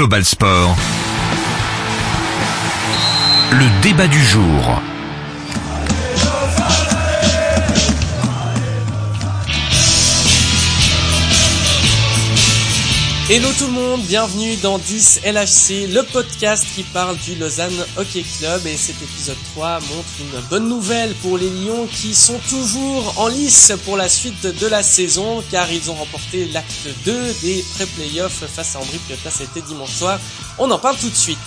Global Sport. Le débat du jour. Hello tout le monde, bienvenue dans 10 LHC, le podcast qui parle du Lausanne Hockey Club et cet épisode 3 montre une bonne nouvelle pour les Lions qui sont toujours en lice pour la suite de la saison car ils ont remporté l'acte 2 des pré-playoffs face à Ambry Piotta, c'était dimanche soir. On en parle tout de suite.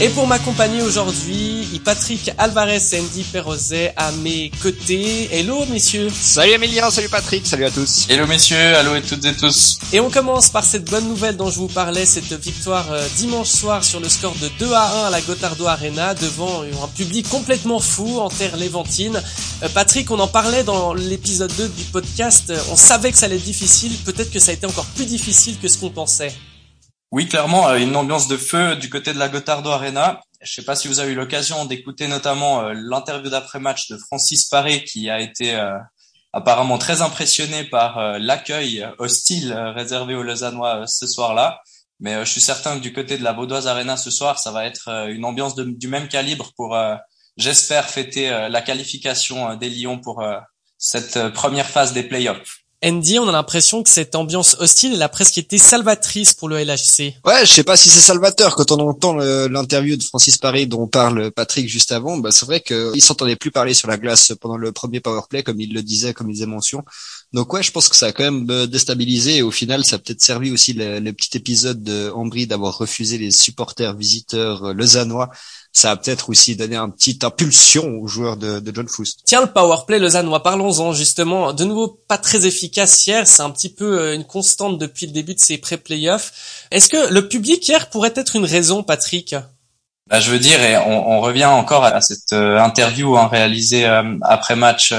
Et pour m'accompagner aujourd'hui, Patrick Alvarez et Andy Perrozet à mes côtés. Hello messieurs. Salut Emilien, salut Patrick, salut à tous. Hello messieurs, hello et toutes et tous. Et on commence par cette bonne nouvelle dont je vous parlais, cette victoire euh, dimanche soir sur le score de 2 à 1 à la Gotardo Arena devant un public complètement fou en terre léventine. Euh, Patrick, on en parlait dans l'épisode 2 du podcast, on savait que ça allait être difficile, peut-être que ça a été encore plus difficile que ce qu'on pensait. Oui, clairement, euh, une ambiance de feu du côté de la Gotardo Arena. Je ne sais pas si vous avez eu l'occasion d'écouter notamment euh, l'interview d'après-match de Francis Paré, qui a été euh, apparemment très impressionné par l'accueil hostile réservé aux Lausannois ce soir-là. Mais je suis certain que du côté de la Vaudoise Arena ce soir, ça va être une ambiance du même calibre pour, j'espère, fêter la qualification des Lions pour cette première phase des playoffs. Andy, on a l'impression que cette ambiance hostile, elle a presque été salvatrice pour le LHC. Ouais, je sais pas si c'est salvateur. Quand on entend l'interview de Francis Paris dont parle Patrick juste avant, bah c'est vrai qu'il s'entendait plus parler sur la glace pendant le premier powerplay, comme il le disait, comme il faisait mention. Donc ouais, je pense que ça a quand même euh, déstabilisé et au final, ça a peut-être servi aussi le, petit épisode de d'avoir refusé les supporters visiteurs euh, lausannois ça a peut-être aussi donné un petit impulsion aux joueurs de, de John Foust. Tiens, le powerplay lausannois, parlons-en justement. De nouveau, pas très efficace hier, c'est un petit peu euh, une constante depuis le début de ces pré-playoffs. Est-ce que le public hier pourrait être une raison, Patrick? Bah, je veux dire, et on, revient encore à cette euh, interview hein, réalisée euh, après match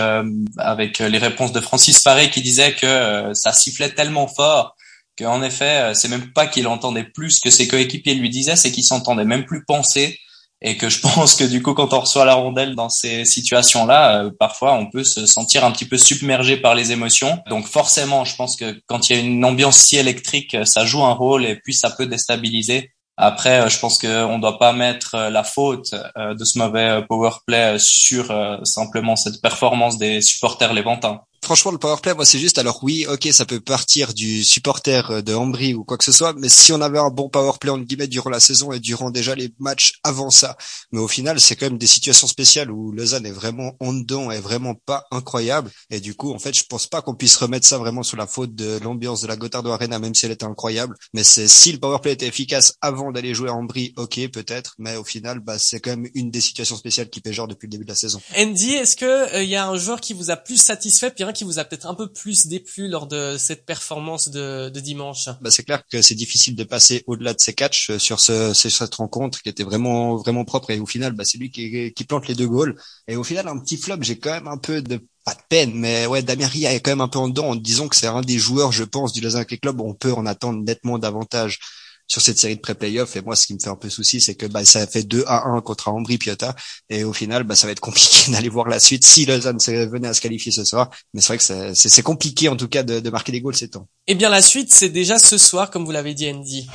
avec les réponses de Francis Paré qui disait que ça sifflait tellement fort qu'en effet, c'est même pas qu'il entendait plus que ses coéquipiers lui disaient, c'est qu'il s'entendait même plus penser et que je pense que du coup quand on reçoit la rondelle dans ces situations-là, euh, parfois on peut se sentir un petit peu submergé par les émotions. Donc forcément, je pense que quand il y a une ambiance si électrique, ça joue un rôle et puis ça peut déstabiliser. Après, euh, je pense qu'on ne doit pas mettre euh, la faute de ce mauvais power play sur simplement cette performance des supporters léventins franchement, le powerplay, moi, c'est juste, alors oui, ok, ça peut partir du supporter euh, de Ambry ou quoi que ce soit, mais si on avait un bon powerplay, en guillemets, durant la saison et durant déjà les matchs avant ça, mais au final, c'est quand même des situations spéciales où Lausanne est vraiment en dedans, est vraiment pas incroyable, et du coup, en fait, je pense pas qu'on puisse remettre ça vraiment sur la faute de l'ambiance de la Gotardo Arena, même si elle était incroyable, mais c'est si le powerplay était efficace avant d'aller jouer à Ambry, ok, peut-être, mais au final, bah, c'est quand même une des situations spéciales qui genre depuis le début de la saison. Andy, est-ce que il euh, y a un joueur qui vous a plus satisfait, qui vous a peut-être un peu plus déplu lors de cette performance de, dimanche? Bah C'est clair que c'est difficile de passer au-delà de ces catchs euh, sur, ce, cette rencontre qui était vraiment vraiment propre et au final, bah, c'est lui qui, qui plante les deux goals. Et au final, un petit flop, j'ai quand même un peu de pas de peine, mais ouais, Damien Ria est quand même un peu en dedans en disant que c'est un des joueurs, je pense, du Lausanne Club. On peut en attendre nettement davantage sur cette série de pré-playoff. Et moi, ce qui me fait un peu souci, c'est que bah, ça fait 2 à 1 contre Ambry Piotta. Et au final, bah, ça va être compliqué d'aller voir la suite si Lausanne venait à se qualifier ce soir. Mais c'est vrai que c'est compliqué, en tout cas, de, de marquer des goals ces temps. Eh bien, la suite, c'est déjà ce soir, comme vous l'avez dit, Andy.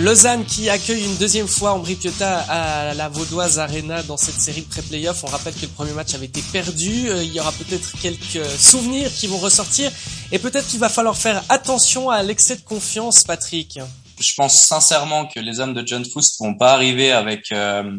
Lausanne qui accueille une deuxième fois Ambri Piotta à la Vaudoise Arena dans cette série de pré-playoff. On rappelle que le premier match avait été perdu. Euh, il y aura peut-être quelques souvenirs qui vont ressortir. Et peut-être qu'il va falloir faire attention à l'excès de confiance, Patrick. Je pense sincèrement que les hommes de John Foust vont pas arriver avec euh,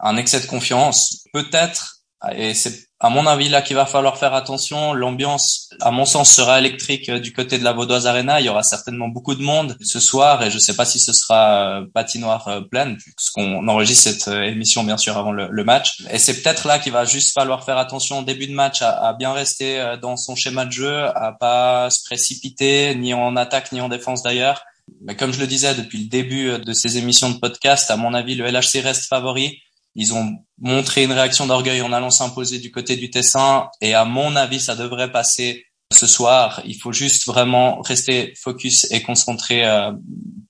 un excès de confiance. Peut-être, et c'est à mon avis là qu'il va falloir faire attention. L'ambiance, à mon sens, sera électrique euh, du côté de la Vaudoise Arena. Il y aura certainement beaucoup de monde ce soir et je ne sais pas si ce sera euh, patinoire euh, pleine puisqu'on enregistre cette émission bien sûr avant le, match. Et c'est peut-être là qu'il va juste falloir faire attention au début de match à, à, bien rester dans son schéma de jeu, à pas se précipiter ni en attaque ni en défense d'ailleurs. Mais comme je le disais depuis le début de ces émissions de podcast, à mon avis, le LHC reste favori. Ils ont montré une réaction d'orgueil en allant s'imposer du côté du Tessin et à mon avis, ça devrait passer ce soir. Il faut juste vraiment rester focus et concentré euh,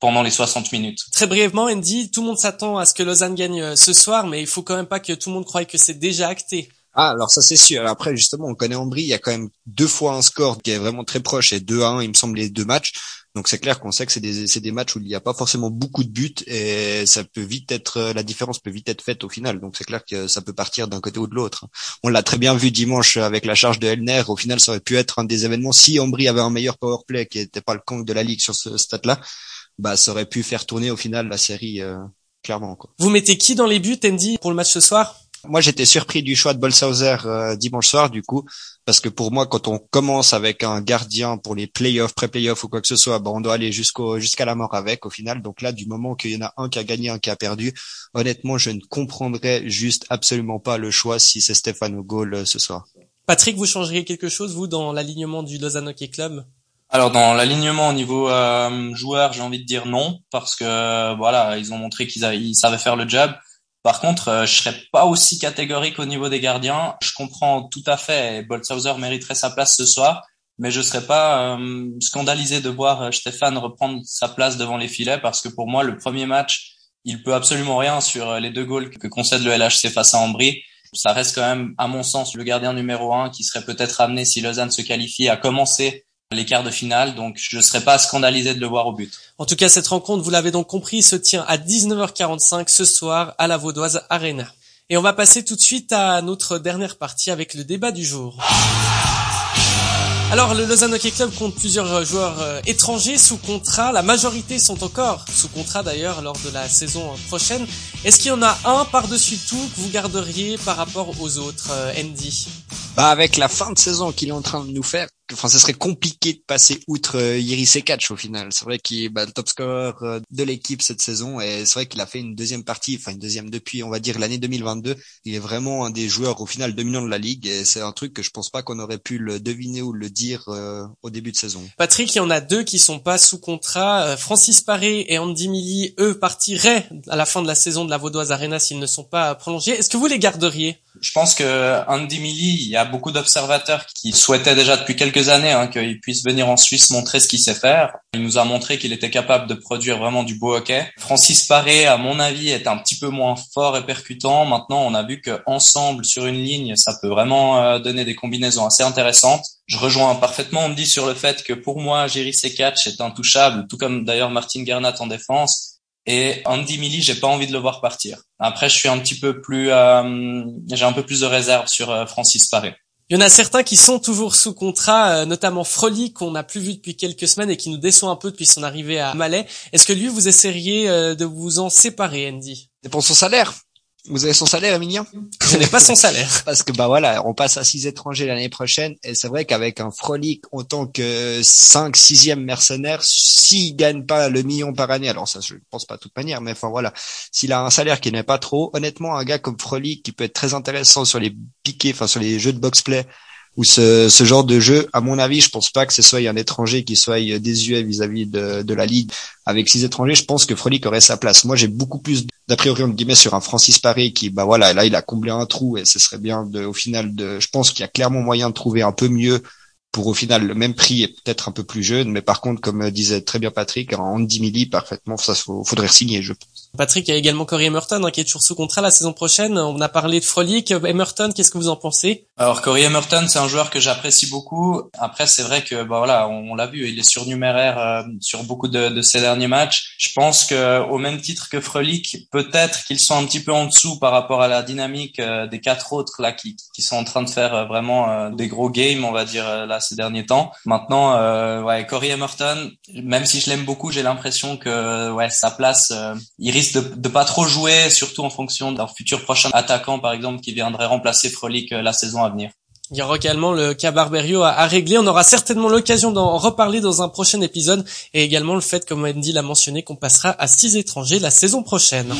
pendant les 60 minutes. Très brièvement, Andy, tout le monde s'attend à ce que Lausanne gagne euh, ce soir, mais il faut quand même pas que tout le monde croie que c'est déjà acté. Ah, alors ça c'est sûr. Après, justement, on connaît Ambry, il y a quand même deux fois un score qui est vraiment très proche et 2 à 1, il me semble, les deux matchs. Donc c'est clair qu'on sait que c'est des, c'est des matchs où il n'y a pas forcément beaucoup de buts et ça peut vite être, la différence peut vite être faite au final. Donc c'est clair que ça peut partir d'un côté ou de l'autre. On l'a très bien vu dimanche avec la charge de Elner. Au final, ça aurait pu être un des événements. Si Ambry avait un meilleur power play qui n'était pas le camp de la ligue sur ce stade-là, bah ça aurait pu faire tourner au final la série euh, clairement. Quoi. Vous mettez qui dans les buts, Andy, pour le match ce soir? Moi, j'étais surpris du choix de Bolshauser euh, dimanche soir, du coup, parce que pour moi, quand on commence avec un gardien pour les playoffs, pré-playoffs ou quoi que ce soit, bon, on doit aller jusqu'au jusqu'à la mort avec, au final. Donc là, du moment qu'il y en a un qui a gagné, un qui a perdu, honnêtement, je ne comprendrais juste absolument pas le choix si c'est Stéphane Gaulle euh, ce soir. Patrick, vous changeriez quelque chose, vous, dans l'alignement du Lausanne Hockey Club? Alors dans l'alignement au niveau euh, joueur, j'ai envie de dire non parce que voilà, ils ont montré qu'ils savaient faire le job. Par contre, euh, je serais pas aussi catégorique au niveau des gardiens. Je comprends tout à fait. Boltzhauser mériterait sa place ce soir, mais je serais pas euh, scandalisé de voir euh, Stéphane reprendre sa place devant les filets parce que pour moi, le premier match, il peut absolument rien sur les deux goals que concède le LHC face à Ambry. Ça reste quand même, à mon sens, le gardien numéro un qui serait peut-être amené si Lausanne se qualifie à commencer les quarts de finale, donc je ne serais pas scandalisé de le voir au but. En tout cas, cette rencontre, vous l'avez donc compris, se tient à 19h45 ce soir à la Vaudoise Arena. Et on va passer tout de suite à notre dernière partie avec le débat du jour. Alors, le Lausanne Hockey Club compte plusieurs joueurs euh, étrangers sous contrat. La majorité sont encore sous contrat d'ailleurs lors de la saison prochaine. Est-ce qu'il y en a un par-dessus tout que vous garderiez par rapport aux autres, euh, Andy? Bah, avec la fin de saison qu'il est en train de nous faire, enfin, ça serait compliqué de passer outre euh, Iris Ekach au final. C'est vrai qu'il est bah, le top scorer euh, de l'équipe cette saison et c'est vrai qu'il a fait une deuxième partie, enfin une deuxième depuis, on va dire l'année 2022. Il est vraiment un des joueurs au final dominants de la ligue et c'est un truc que je pense pas qu'on aurait pu le deviner ou le dire euh, au début de saison. Patrick, il y en a deux qui sont pas sous contrat. Francis Paré et Andy Milly, eux, partiraient à la fin de la saison de la Vaudoise Arena s'ils ne sont pas prolongés. Est-ce que vous les garderiez? Je pense que Andy Milly, il y a beaucoup d'observateurs qui souhaitaient déjà depuis quelques années hein, qu'il puisse venir en Suisse montrer ce qu'il sait faire. Il nous a montré qu'il était capable de produire vraiment du beau hockey. Francis Paré, à mon avis, est un petit peu moins fort et percutant. Maintenant, on a vu qu'ensemble, sur une ligne, ça peut vraiment euh, donner des combinaisons assez intéressantes. Je rejoins parfaitement dit sur le fait que pour moi, Jerry Sekatch est intouchable, tout comme d'ailleurs Martin Gernat en défense. Et Andy Milly, j'ai pas envie de le voir partir. Après, je suis un petit peu plus, euh, j'ai un peu plus de réserve sur euh, Francis Paré. Il y en a certains qui sont toujours sous contrat, euh, notamment Frolic qu'on n'a plus vu depuis quelques semaines et qui nous déçoit un peu depuis son arrivée à Malais. Est-ce que lui, vous essaieriez euh, de vous en séparer, Andy? Dépend son salaire. Vous avez son salaire, Emilien Je n'ai pas son salaire. Parce que bah voilà, on passe à six étrangers l'année prochaine. Et c'est vrai qu'avec un Frolic en tant que 5 sixième mercenaire, s'il gagne pas le million par année, alors ça je pense pas de toute manière, mais enfin voilà, s'il a un salaire qui n'est pas trop, honnêtement un gars comme Frolic qui peut être très intéressant sur les piquets, enfin sur les jeux de box play ou ce, ce genre de jeu, à mon avis, je pense pas que ce soit un étranger qui soit désuet vis-à-vis de, de la ligue. Avec six étrangers, je pense que Frolic aurait sa place. Moi, j'ai beaucoup plus d'a priori entre guillemets sur un Francis Paris qui, bah voilà, là, il a comblé un trou et ce serait bien de, au final de, je pense qu'il y a clairement moyen de trouver un peu mieux pour au final le même prix et peut-être un peu plus jeune. Mais par contre, comme disait très bien Patrick, en Andy Milli, parfaitement, ça faudrait signer, je pense. Patrick, il y a également Corey Emerton hein, qui est toujours sous contrat la saison prochaine. On a parlé de Frolic. Emerton, qu'est-ce que vous en pensez? Alors Corey Emerton, c'est un joueur que j'apprécie beaucoup. Après, c'est vrai que bah voilà, on, l'a vu, il est surnuméraire euh, sur beaucoup de, de ses derniers matchs. Je pense que au même titre que Frolic, peut-être qu'ils sont un petit peu en dessous par rapport à la dynamique euh, des quatre autres là qui, qui sont en train de faire euh, vraiment des gros games, on va dire là ces derniers temps. Maintenant, ouais, Corey Emerton, même si je l'aime beaucoup, j'ai l'impression que ouais sa place, il de, de pas trop jouer, surtout en fonction d'un futur prochain attaquant, par exemple, qui viendrait remplacer Frolic euh, la saison à venir. Il y aura également le cas Barberio à, régler. On aura certainement l'occasion d'en reparler dans un prochain épisode. Et également le fait, comme Andy l'a mentionné, qu'on passera à six étrangers la saison prochaine.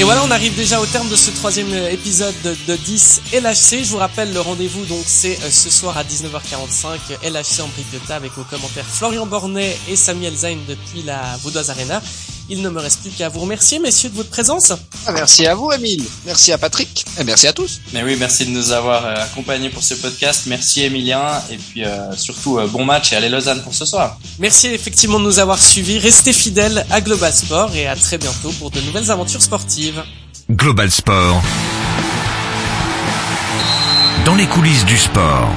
Et voilà, on arrive déjà au terme de ce troisième épisode de, 10 LHC. Je vous rappelle, le rendez-vous, donc, c'est euh, ce soir à 19h45, LHC en Bripiota avec vos commentaires Florian Bornet et Samuel Zayn depuis la Vaudoise Arena. Il ne me reste plus qu'à vous remercier, messieurs, de votre présence. Ah, merci à vous, Emile. Merci à Patrick. Et merci à tous. Mais oui, merci de nous avoir euh, accompagnés pour ce podcast. Merci, Emilien. Et puis, euh, surtout, euh, bon match et allez Lausanne pour ce soir. Merci effectivement de nous avoir suivis. Restez fidèles à Global Sport et à très bientôt pour de nouvelles aventures sportives. Global Sport. Dans les coulisses du sport.